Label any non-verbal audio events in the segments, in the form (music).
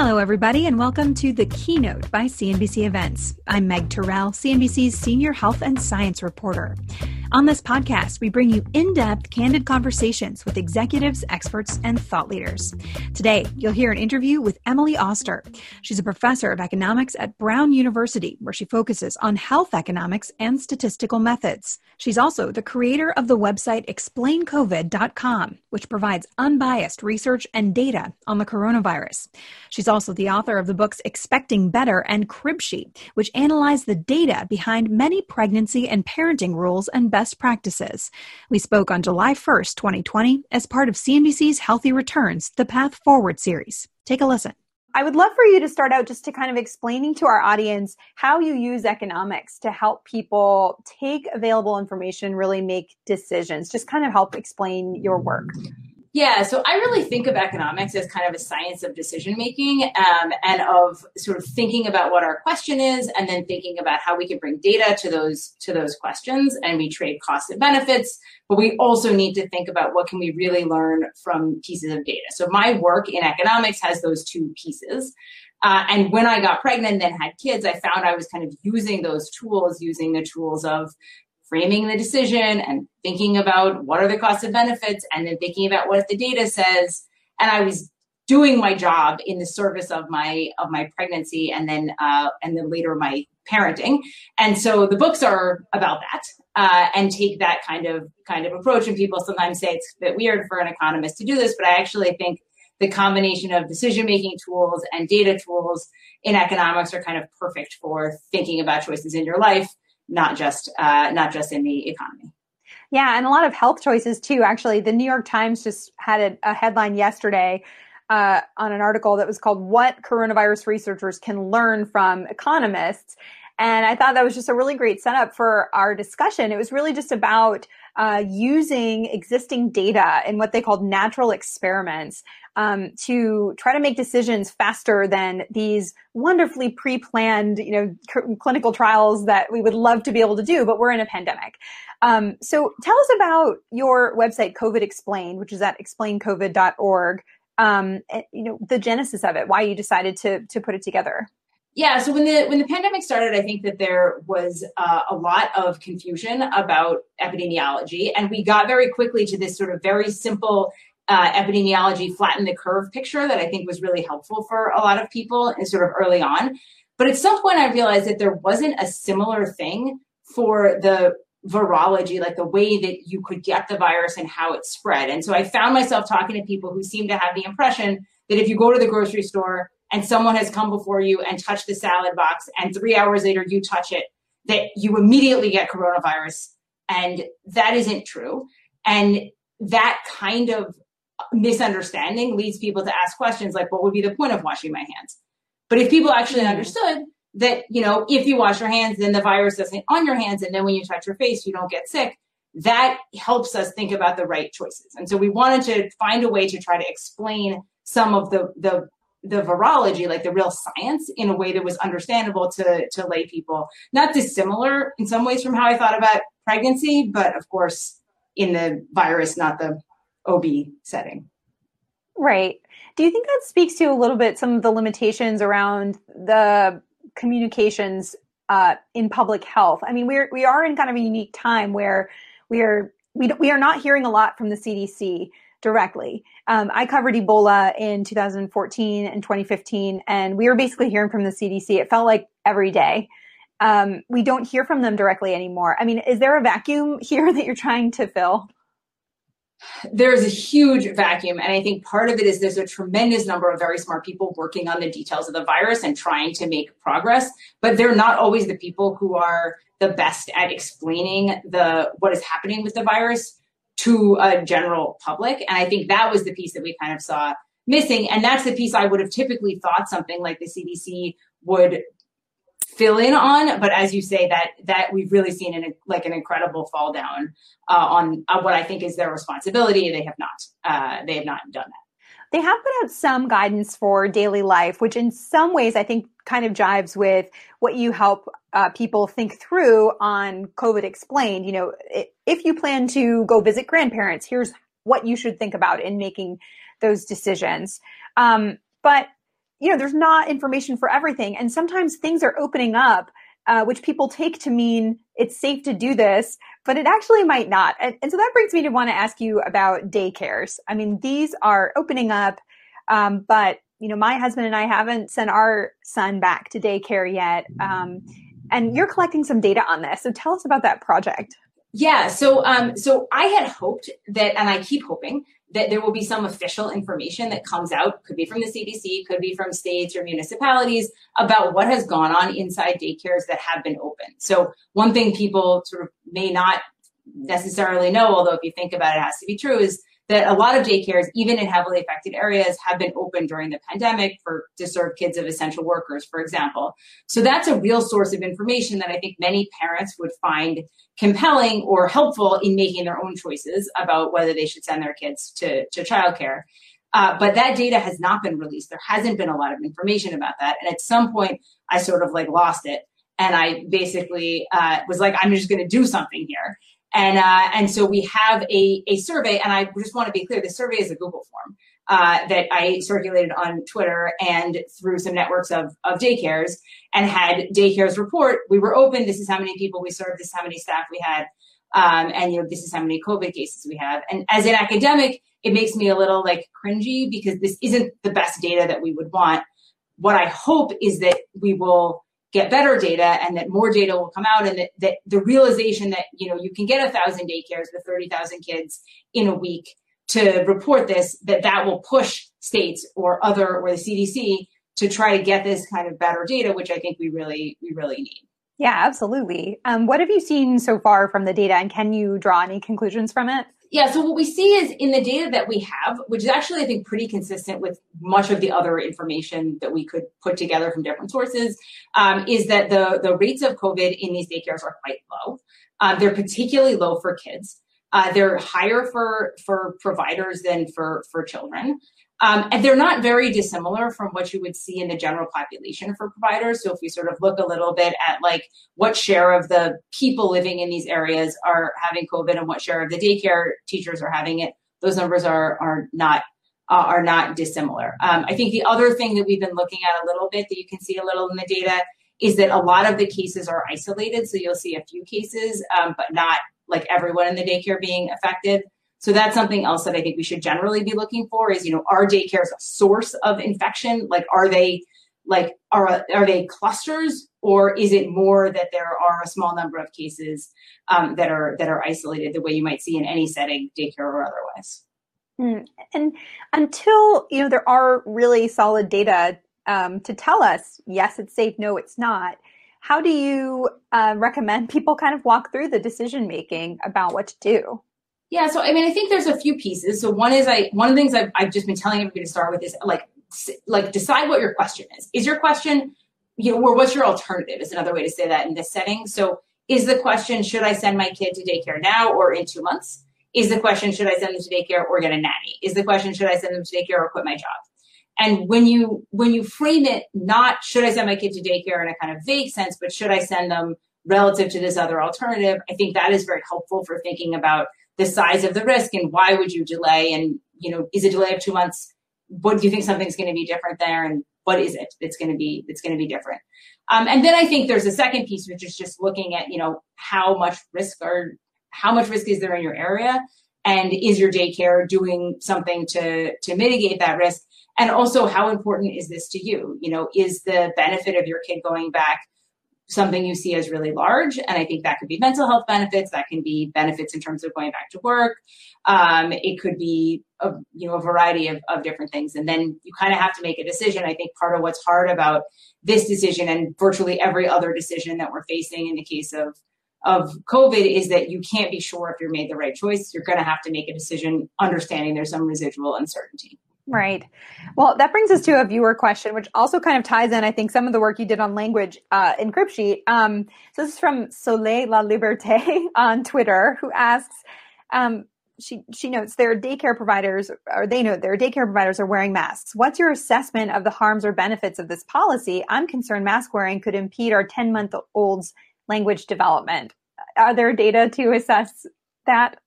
Hello, everybody, and welcome to the Keynote by CNBC Events. I'm Meg Terrell, CNBC's senior health and science reporter. On this podcast, we bring you in depth, candid conversations with executives, experts, and thought leaders. Today, you'll hear an interview with Emily Oster. She's a professor of economics at Brown University, where she focuses on health economics and statistical methods. She's also the creator of the website explaincovid.com, which provides unbiased research and data on the coronavirus. She's also the author of the books Expecting Better and Crib Sheet, which analyze the data behind many pregnancy and parenting rules and best practices. We spoke on July 1st, 2020, as part of CNBC's Healthy Returns, the Path Forward series. Take a listen. I would love for you to start out just to kind of explaining to our audience how you use economics to help people take available information, really make decisions. Just kind of help explain your work. Yeah, so I really think of economics as kind of a science of decision making um, and of sort of thinking about what our question is, and then thinking about how we can bring data to those to those questions, and we trade costs and benefits. But we also need to think about what can we really learn from pieces of data. So my work in economics has those two pieces. Uh, and when I got pregnant and then had kids, I found I was kind of using those tools, using the tools of framing the decision and thinking about what are the costs and benefits and then thinking about what the data says and i was doing my job in the service of my of my pregnancy and then uh, and then later my parenting. And so the books are about that uh, and take that kind of kind of approach. And people sometimes say it's a bit weird for an economist to do this but i actually think the combination of decision making tools and data tools in economics are kind of perfect for thinking about choices in your life not just uh, not just in the economy. Yeah, and a lot of health choices too. Actually, the New York Times just had a, a headline yesterday uh, on an article that was called "What Coronavirus Researchers Can Learn from Economists." And I thought that was just a really great setup for our discussion. It was really just about uh, using existing data in what they called natural experiments um, to try to make decisions faster than these wonderfully pre-planned, you know, c- clinical trials that we would love to be able to do, but we're in a pandemic. Um, so tell us about your website, COVID Explained, which is at explaincovid.org. Um, you know, the genesis of it, why you decided to to put it together. Yeah, so when the when the pandemic started, I think that there was uh, a lot of confusion about epidemiology, and we got very quickly to this sort of very simple uh, epidemiology flatten the curve picture that I think was really helpful for a lot of people and sort of early on. But at some point, I realized that there wasn't a similar thing for the virology, like the way that you could get the virus and how it spread. And so I found myself talking to people who seemed to have the impression that if you go to the grocery store and someone has come before you and touched the salad box and three hours later you touch it, that you immediately get coronavirus. And that isn't true. And that kind of misunderstanding leads people to ask questions like, what would be the point of washing my hands? But if people actually mm-hmm. understood that, you know, if you wash your hands, then the virus doesn't on your hands. And then when you touch your face, you don't get sick. That helps us think about the right choices. And so we wanted to find a way to try to explain some of the, the the virology, like the real science, in a way that was understandable to to lay people. Not dissimilar in some ways from how I thought about pregnancy, but of course in the virus, not the OB setting. Right. Do you think that speaks to a little bit some of the limitations around the communications uh, in public health? I mean, we're we are in kind of a unique time where we are we we are not hearing a lot from the CDC directly. Um, I covered Ebola in 2014 and 2015, and we were basically hearing from the CDC. It felt like every day. Um, we don't hear from them directly anymore. I mean, is there a vacuum (laughs) here that you're trying to fill? There's a huge vacuum. And I think part of it is there's a tremendous number of very smart people working on the details of the virus and trying to make progress, but they're not always the people who are the best at explaining the what is happening with the virus to a general public. And I think that was the piece that we kind of saw missing. And that's the piece I would have typically thought something like the CDC would fill in on. But as you say, that that we've really seen an like an incredible fall down uh, on uh, what I think is their responsibility. They have not. Uh, they have not done that. They have put out some guidance for daily life, which in some ways I think kind of jives with what you help uh, people think through on COVID explained. You know, if you plan to go visit grandparents, here's what you should think about in making those decisions. Um, but you know, there's not information for everything, and sometimes things are opening up, uh, which people take to mean it's safe to do this, but it actually might not. And, and so that brings me to want to ask you about daycares. I mean, these are opening up, um, but you know, my husband and I haven't sent our son back to daycare yet. Um, and you're collecting some data on this. So tell us about that project. Yeah. So, um, so I had hoped that, and I keep hoping that there will be some official information that comes out, could be from the CDC, could be from states or municipalities about what has gone on inside daycares that have been open. So one thing people sort of may not necessarily know, although if you think about it, it has to be true, is that a lot of daycares, even in heavily affected areas, have been open during the pandemic for to serve kids of essential workers, for example. So that's a real source of information that I think many parents would find compelling or helpful in making their own choices about whether they should send their kids to, to childcare. Uh, but that data has not been released. There hasn't been a lot of information about that. And at some point, I sort of like lost it. And I basically uh, was like, I'm just going to do something here. And, uh, and so we have a, a survey, and I just want to be clear the survey is a Google form uh, that I circulated on Twitter and through some networks of, of daycares and had daycares report we were open, this is how many people we served, this is how many staff we had, um, and you know, this is how many COVID cases we have. And as an academic, it makes me a little like cringy because this isn't the best data that we would want. What I hope is that we will get better data and that more data will come out and that, that the realization that you know you can get a thousand daycares with 30,000 kids in a week to report this that that will push states or other or the CDC to try to get this kind of better data which I think we really we really need. Yeah, absolutely. Um, what have you seen so far from the data and can you draw any conclusions from it? Yeah, so what we see is in the data that we have, which is actually, I think, pretty consistent with much of the other information that we could put together from different sources, um, is that the, the rates of COVID in these daycares are quite low. Um, they're particularly low for kids. Uh, they're higher for, for providers than for, for children. Um, and they're not very dissimilar from what you would see in the general population for providers. So if we sort of look a little bit at like what share of the people living in these areas are having COVID and what share of the daycare teachers are having it, those numbers are are not uh, are not dissimilar. Um, I think the other thing that we've been looking at a little bit that you can see a little in the data is that a lot of the cases are isolated. So you'll see a few cases, um, but not like everyone in the daycare being affected. So that's something else that I think we should generally be looking for is, you know, are daycares a source of infection? Like, are they like are are they clusters or is it more that there are a small number of cases um, that are that are isolated the way you might see in any setting, daycare or otherwise? Mm. And until you know there are really solid data um, to tell us yes, it's safe, no, it's not. How do you uh, recommend people kind of walk through the decision making about what to do? Yeah, so I mean, I think there's a few pieces. So one is I one of the things I've, I've just been telling everybody to start with is like like decide what your question is. Is your question, you know, or what's your alternative? Is another way to say that in this setting. So is the question should I send my kid to daycare now or in two months? Is the question should I send them to daycare or get a nanny? Is the question should I send them to daycare or quit my job? And when you when you frame it not should I send my kid to daycare in a kind of vague sense, but should I send them relative to this other alternative, I think that is very helpful for thinking about the size of the risk and why would you delay? And you know is a delay of two months what do you think something's going to be different there and what is it that's going to be that's going to be different? Um, and then i think there's a second piece which is just looking at you know how much risk or how much risk is there in your area? And is your daycare doing something to to mitigate that risk? And also how important is this to you? You know is the benefit of your kid going back something you see as really large. And I think that could be mental health benefits, that can be benefits in terms of going back to work. Um, it could be a, you know a variety of, of different things. And then you kind of have to make a decision. I think part of what's hard about this decision and virtually every other decision that we're facing in the case of of COVID is that you can't be sure if you're made the right choice. You're going to have to make a decision understanding there's some residual uncertainty. Right. Well, that brings us to a viewer question, which also kind of ties in, I think, some of the work you did on language uh, in Cribsheet. Um, so this is from Soleil La Liberté (laughs) on Twitter, who asks, um, she she notes their daycare providers, or they note their daycare providers are wearing masks. What's your assessment of the harms or benefits of this policy? I'm concerned mask wearing could impede our 10 month olds language development. Are there data to assess that?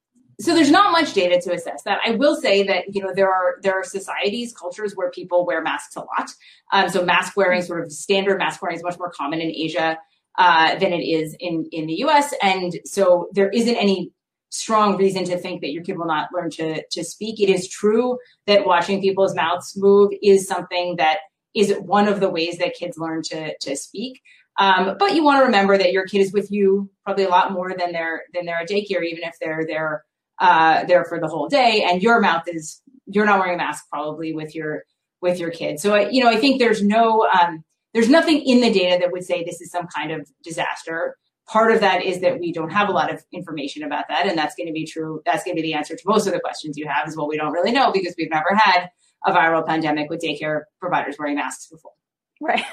So there's not much data to assess that. I will say that you know there are there are societies, cultures where people wear masks a lot. Um, so mask wearing, sort of standard mask wearing, is much more common in Asia uh, than it is in in the U.S. And so there isn't any strong reason to think that your kid will not learn to to speak. It is true that watching people's mouths move is something that is one of the ways that kids learn to to speak. Um, but you want to remember that your kid is with you probably a lot more than they're than they're at daycare, even if they're there uh, there for the whole day, and your mouth is you're not wearing a mask probably with your with your kid. So I, you know, I think there's no um, there's nothing in the data that would say this is some kind of disaster. Part of that is that we don't have a lot of information about that, and that's going to be true. That's going to be the answer to most of the questions you have. Is well, we don't really know because we've never had a viral pandemic with daycare providers wearing masks before. Right,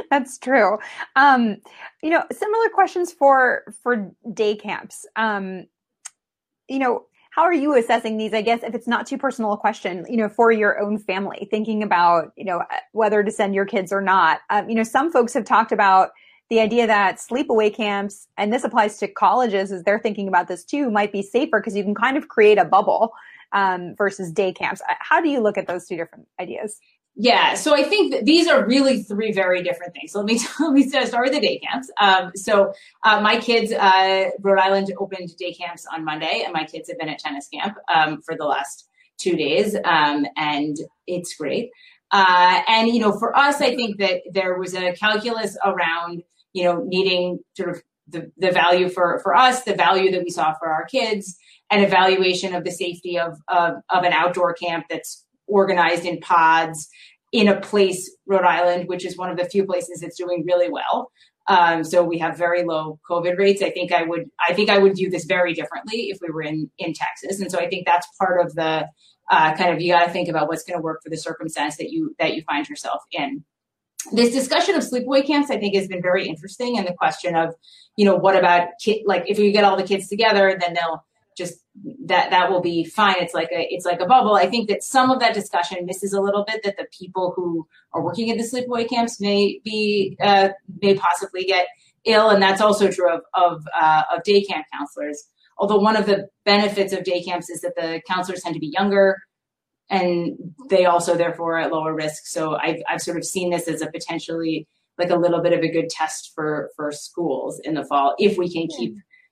(laughs) that's true. Um, you know, similar questions for for day camps. Um, you know, how are you assessing these? I guess if it's not too personal a question, you know, for your own family, thinking about, you know, whether to send your kids or not. Um, you know, some folks have talked about the idea that sleepaway camps, and this applies to colleges as they're thinking about this too, might be safer because you can kind of create a bubble um, versus day camps. How do you look at those two different ideas? Yeah, so I think that these are really three very different things. So let me (laughs) let me start with the day camps. Um, so uh, my kids, uh, Rhode Island opened day camps on Monday, and my kids have been at tennis camp um, for the last two days, um, and it's great. Uh, and you know, for us, I think that there was a calculus around you know needing sort of the, the value for for us, the value that we saw for our kids, and evaluation of the safety of of, of an outdoor camp that's organized in pods in a place, Rhode Island, which is one of the few places that's doing really well. Um, so we have very low COVID rates. I think I would I think I would view this very differently if we were in in Texas. And so I think that's part of the uh, kind of you got to think about what's going to work for the circumstance that you that you find yourself in. This discussion of sleepaway camps, I think, has been very interesting, and the question of, you know, what about kid? Like, if you get all the kids together, then they'll just that that will be fine. It's like a it's like a bubble. I think that some of that discussion misses a little bit that the people who are working at the sleepaway camps may be uh, may possibly get ill. And that's also true of of, uh, of day camp counselors. Although one of the benefits of day camps is that the counselors tend to be younger and they also therefore are at lower risk. So I've, I've sort of seen this as a potentially like a little bit of a good test for for schools in the fall if we can keep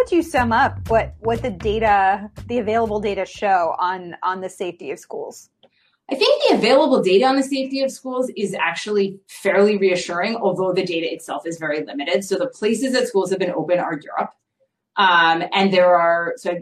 Would you sum up what what the data, the available data show on on the safety of schools? I think the available data on the safety of schools is actually fairly reassuring, although the data itself is very limited. So the places that schools have been open are Europe, um, and there are so,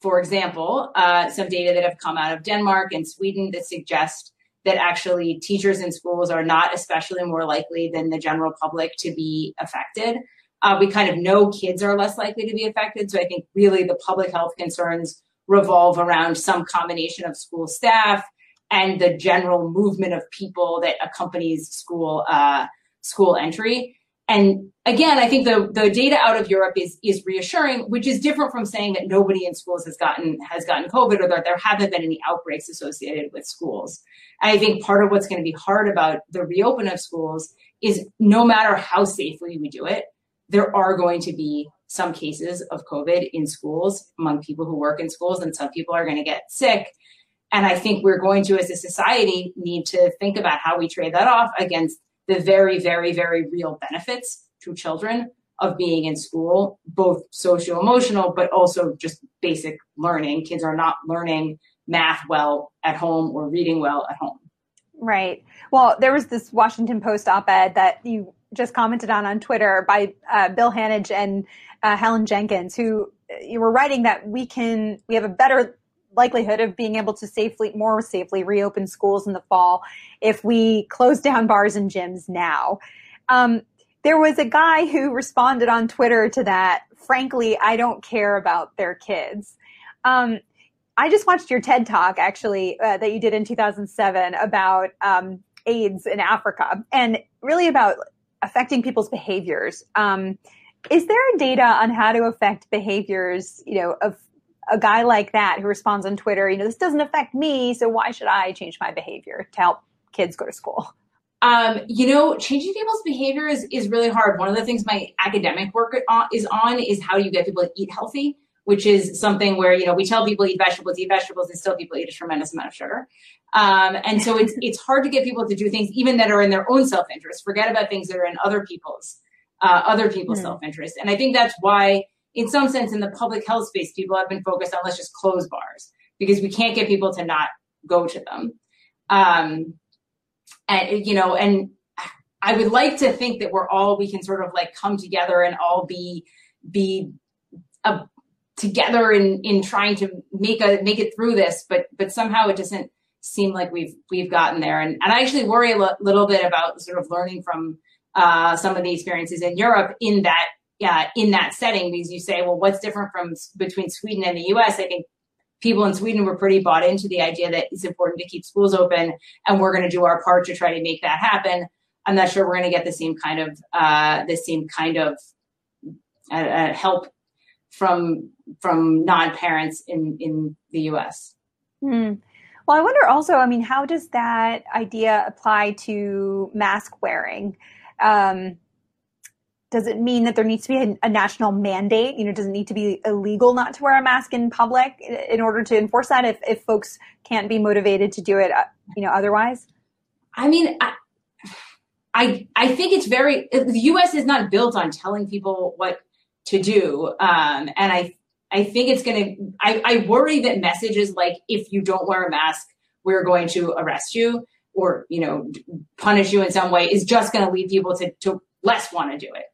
for example, uh, some data that have come out of Denmark and Sweden that suggest that actually teachers in schools are not especially more likely than the general public to be affected. Uh, we kind of know kids are less likely to be affected. So I think really the public health concerns revolve around some combination of school staff and the general movement of people that accompanies school uh, school entry. And again, I think the, the data out of Europe is is reassuring, which is different from saying that nobody in schools has gotten has gotten COVID or that there haven't been any outbreaks associated with schools. I think part of what's going to be hard about the reopen of schools is no matter how safely we do it, there are going to be some cases of COVID in schools among people who work in schools, and some people are going to get sick. And I think we're going to, as a society, need to think about how we trade that off against the very, very, very real benefits to children of being in school, both socio emotional, but also just basic learning. Kids are not learning math well at home or reading well at home. Right. Well, there was this Washington Post op-ed that you just commented on on Twitter by uh, Bill Hanage and uh, Helen Jenkins, who uh, you were writing that we can we have a better likelihood of being able to safely more safely reopen schools in the fall if we close down bars and gyms now. Um, there was a guy who responded on Twitter to that. Frankly, I don't care about their kids. Um, I just watched your TED talk actually uh, that you did in 2007 about um, AIDS in Africa and really about affecting people's behaviors. Um, is there data on how to affect behaviors, you know, of a guy like that who responds on Twitter, you know, this doesn't affect me, so why should I change my behavior to help kids go to school? Um, you know, changing people's behavior is, is really hard. One of the things my academic work is on is how do you get people to eat healthy, which is something where, you know, we tell people eat vegetables, eat vegetables, and still people eat a tremendous amount of sugar. Um, and so it's, it's hard to get people to do things even that are in their own self-interest. Forget about things that are in other people's, uh, other people's mm. self-interest. And I think that's why in some sense, in the public health space, people have been focused on let's just close bars because we can't get people to not go to them. Um, and you know, and I would like to think that we're all we can sort of like come together and all be be a, together in in trying to make a make it through this, but but somehow it doesn't seem like we've we've gotten there. And and I actually worry a little bit about sort of learning from uh, some of the experiences in Europe in that uh, in that setting because you say, well, what's different from between Sweden and the U.S. I think people in Sweden were pretty bought into the idea that it's important to keep schools open, and we're going to do our part to try to make that happen. I'm not sure we're going to get the same kind of uh, the same kind of uh, uh help from from non parents in in the U.S. Hmm. Well, I wonder also. I mean, how does that idea apply to mask wearing? Um, does it mean that there needs to be a, a, national mandate? You know, does it need to be illegal not to wear a mask in public in order to enforce that if, if folks can't be motivated to do it, uh, you know, otherwise? I mean, I, I, I think it's very, the U.S. is not built on telling people what to do. Um, and I, I think it's going to, I, worry that messages like, if you don't wear a mask, we're going to arrest you or, you know, punish you in some way is just going to lead people to, to less want to do it.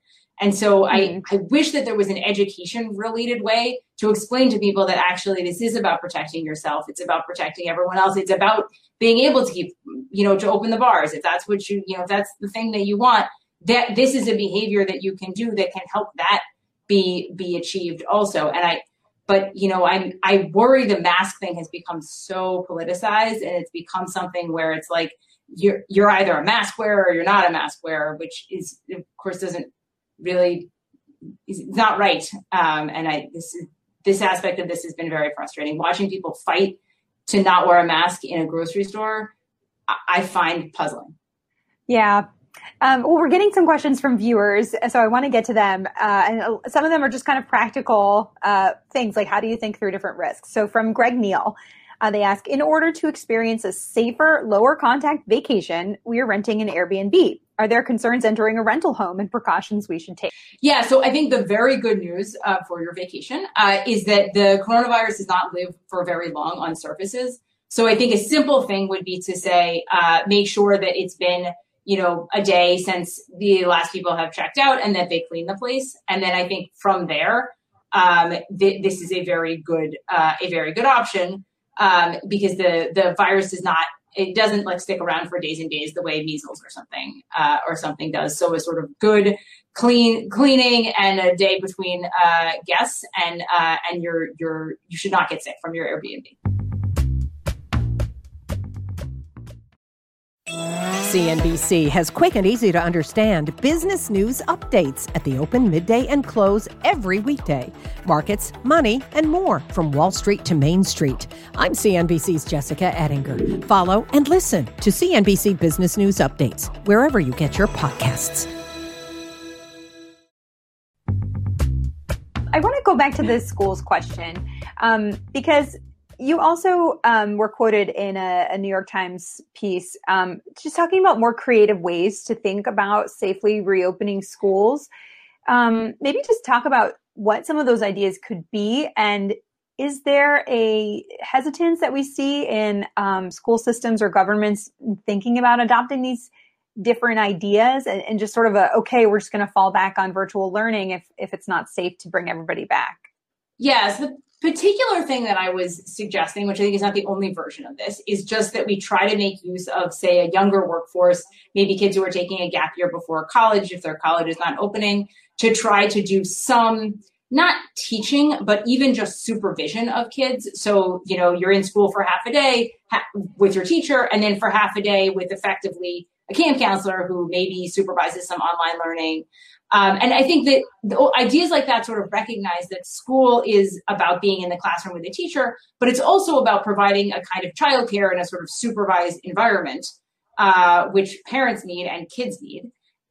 And so mm-hmm. I, I wish that there was an education related way to explain to people that actually this is about protecting yourself. It's about protecting everyone else. It's about being able to keep, you know, to open the bars. If that's what you, you know, if that's the thing that you want, that this is a behavior that you can do that can help that be, be achieved also. And I, but you know, I'm, I worry the mask thing has become so politicized and it's become something where it's like, you're, you're either a mask wearer or you're not a mask wearer, which is, of course, doesn't really is not right. Um, and I this is this aspect of this has been very frustrating. Watching people fight to not wear a mask in a grocery store, I find puzzling. Yeah. Um, well, we're getting some questions from viewers, so I want to get to them. Uh, and uh, some of them are just kind of practical uh, things, like how do you think through different risks? So, from Greg Neal, uh, they ask, in order to experience a safer, lower contact vacation, we are renting an Airbnb. Are there concerns entering a rental home and precautions we should take? Yeah, so I think the very good news uh, for your vacation uh, is that the coronavirus does not live for very long on surfaces. So I think a simple thing would be to say, make sure that it's been, you know, a day since the last people have checked out and that they clean the place. And then I think from there, um, th- this is a very good, uh, a very good option um, because the the virus does not it doesn't like stick around for days and days the way measles or something uh, or something does. So a sort of good clean cleaning and a day between uh, guests and uh, and you're you're you should not get sick from your Airbnb. CNBC has quick and easy to understand business news updates at the open, midday, and close every weekday. Markets, money, and more from Wall Street to Main Street. I'm CNBC's Jessica Ettinger. Follow and listen to CNBC Business News Updates wherever you get your podcasts. I want to go back to the schools question um, because you also um, were quoted in a, a, New York Times piece um, just talking about more creative ways to think about safely reopening schools. Um, maybe just talk about what some of those ideas could be and is there a hesitance that we see in um, school systems or governments thinking about adopting these different ideas and, and just sort of a okay we're just going to fall back on virtual learning if if it's not safe to bring everybody back yes the particular thing that i was suggesting which i think is not the only version of this is just that we try to make use of say a younger workforce maybe kids who are taking a gap year before college if their college is not opening to try to do some not teaching, but even just supervision of kids. So, you know, you're in school for half a day with your teacher, and then for half a day with effectively a camp counselor who maybe supervises some online learning. Um, and I think that ideas like that sort of recognize that school is about being in the classroom with a teacher, but it's also about providing a kind of childcare in a sort of supervised environment, uh, which parents need and kids need.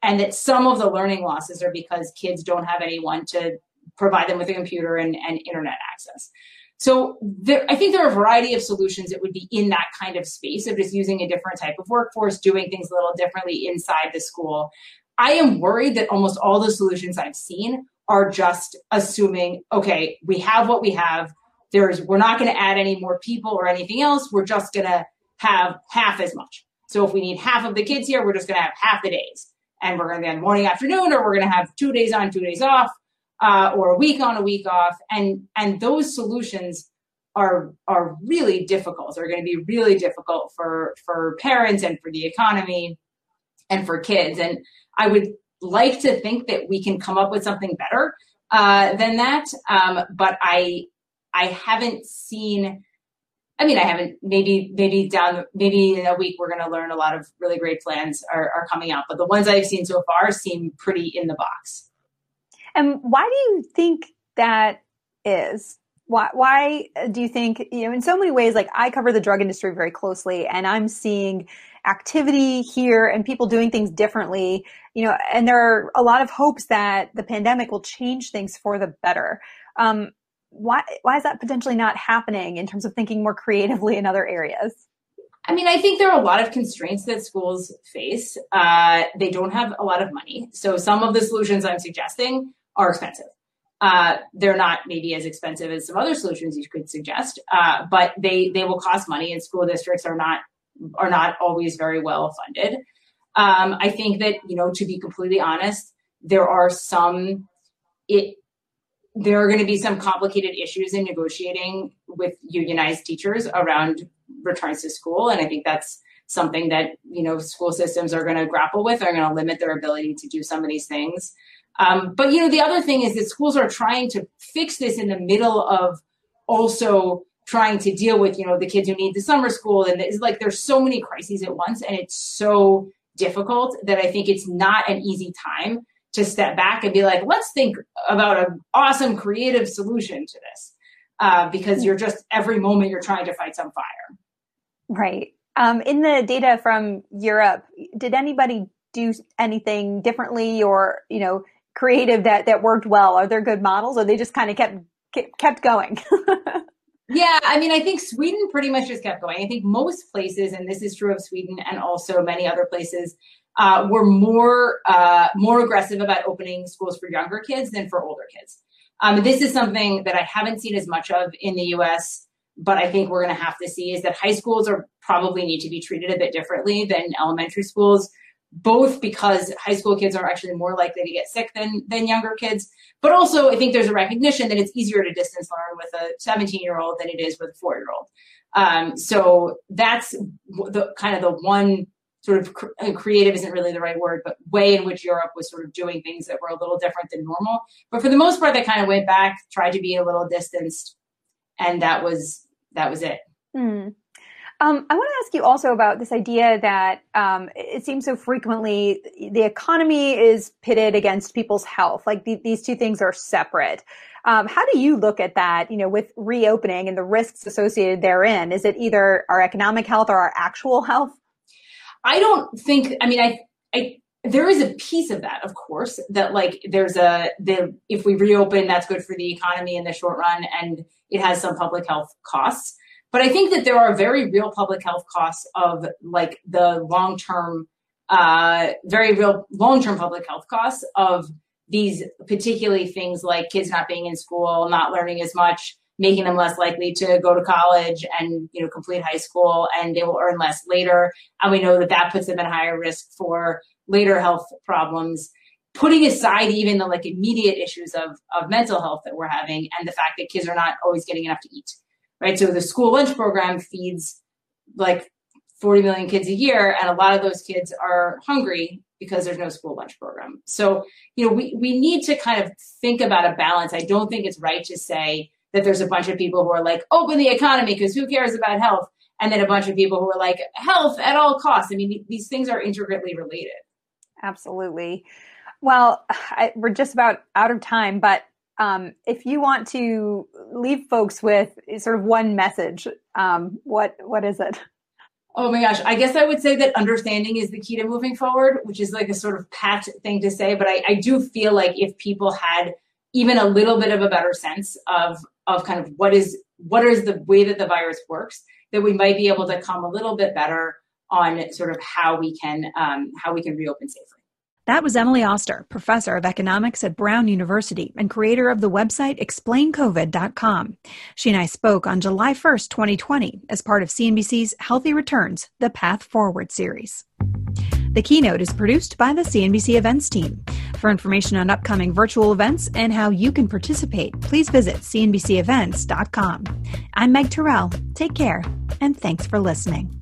And that some of the learning losses are because kids don't have anyone to provide them with a computer and, and internet access. So there, I think there are a variety of solutions that would be in that kind of space of just using a different type of workforce, doing things a little differently inside the school. I am worried that almost all the solutions I've seen are just assuming, okay, we have what we have. There's, we're not going to add any more people or anything else. We're just going to have half as much. So if we need half of the kids here, we're just going to have half the days. And we're going to have morning, afternoon, or we're going to have two days on, two days off uh, or a week on, a week off, and and those solutions are are really difficult. They're going to be really difficult for for parents and for the economy and for kids. And I would like to think that we can come up with something better uh, than that, um, but I I haven't seen. I mean, I haven't. Maybe, maybe down, maybe in a week, we're going to learn a lot of really great plans are, are coming out. But the ones I've seen so far seem pretty in the box. And why do you think that is? Why, why do you think, you know, in so many ways, like I cover the drug industry very closely and I'm seeing activity here and people doing things differently, you know, and there are a lot of hopes that the pandemic will change things for the better. Um, why, why is that potentially not happening in terms of thinking more creatively in other areas? I mean, I think there are a lot of constraints that schools face. Uh, they don't have a lot of money. So some of the solutions I'm suggesting are expensive. Uh, they're not maybe as expensive as some other solutions you could suggest, uh, but they they will cost money, and school districts are not are not always very well funded. Um, I think that you know, to be completely honest, there are some it there are going to be some complicated issues in negotiating with unionized teachers around returns to school, and I think that's something that you know school systems are going to grapple with. Are going to limit their ability to do some of these things. Um, but you know, the other thing is that schools are trying to fix this in the middle of also trying to deal with you know the kids who need the summer school, and it's like there's so many crises at once, and it's so difficult that I think it's not an easy time to step back and be like, let's think about an awesome creative solution to this, uh, because you're just every moment you're trying to fight some fire. Right. Um, in the data from Europe, did anybody do anything differently or you know creative that that worked well? Are there good models, or they just kind of kept kept going? (laughs) yeah, I mean, I think Sweden pretty much just kept going. I think most places, and this is true of Sweden and also many other places, uh, were more uh, more aggressive about opening schools for younger kids than for older kids. Um, this is something that I haven't seen as much of in the U.S., but I think we're going to have to see is that high schools are probably need to be treated a bit differently than elementary schools both because high school kids are actually more likely to get sick than than younger kids but also i think there's a recognition that it's easier to distance learn with a 17 year old than it is with a 4 year old um, so that's the kind of the one sort of uh, creative isn't really the right word but way in which europe was sort of doing things that were a little different than normal. But for the most part they kind of went back tried to be a little distanced and that was that was it. Mm. Um, I want to ask you also about this idea that um, it seems so frequently the economy is pitted against people's health. Like the, these two things are separate. Um, how do you look at that? You know, with reopening and the risks associated therein. Is it either our economic health or our actual health? I don't think. I mean, I, I there is a piece of that, of course, that like there's a the if we reopen, that's good for the economy in the short run, and it has some public health costs. But I think that there are very real public health costs of like the long term, uh, very real long term public health costs of these particularly things like kids not being in school, not learning as much, making them less likely to go to college and you know complete high school and they will earn less later. And we know that that puts them at higher risk for later health problems. Putting aside even the like immediate issues of of mental health that we're having and the fact that kids are not always getting enough to eat right? So the school lunch program feeds like 40 million kids a year and a lot of those kids are hungry because there's no school lunch program. So you know we, we need to kind of think about a balance. I don't think it's right to say that there's a bunch of people who are like open the economy because who cares about health? And then a bunch of people who are like health at all costs. I mean these things are intricately related. Absolutely. Well I, we're just about out of time but um, if you want to leave folks with sort of one message um, what what is it Oh my gosh. I guess I would say that understanding is the key to moving forward, which is like a sort of pat thing to say. But I, I do feel like if people had even a little bit of a better sense of of kind of what is what is the way that the virus works, that we might be able to come a little bit better on sort of how we can um, how we can reopen safely. That was Emily Oster, professor of economics at Brown University and creator of the website explaincovid.com. She and I spoke on July 1st, 2020, as part of CNBC's Healthy Returns, the Path Forward series. The keynote is produced by the CNBC events team. For information on upcoming virtual events and how you can participate, please visit cnbcevents.com. I'm Meg Terrell. Take care, and thanks for listening.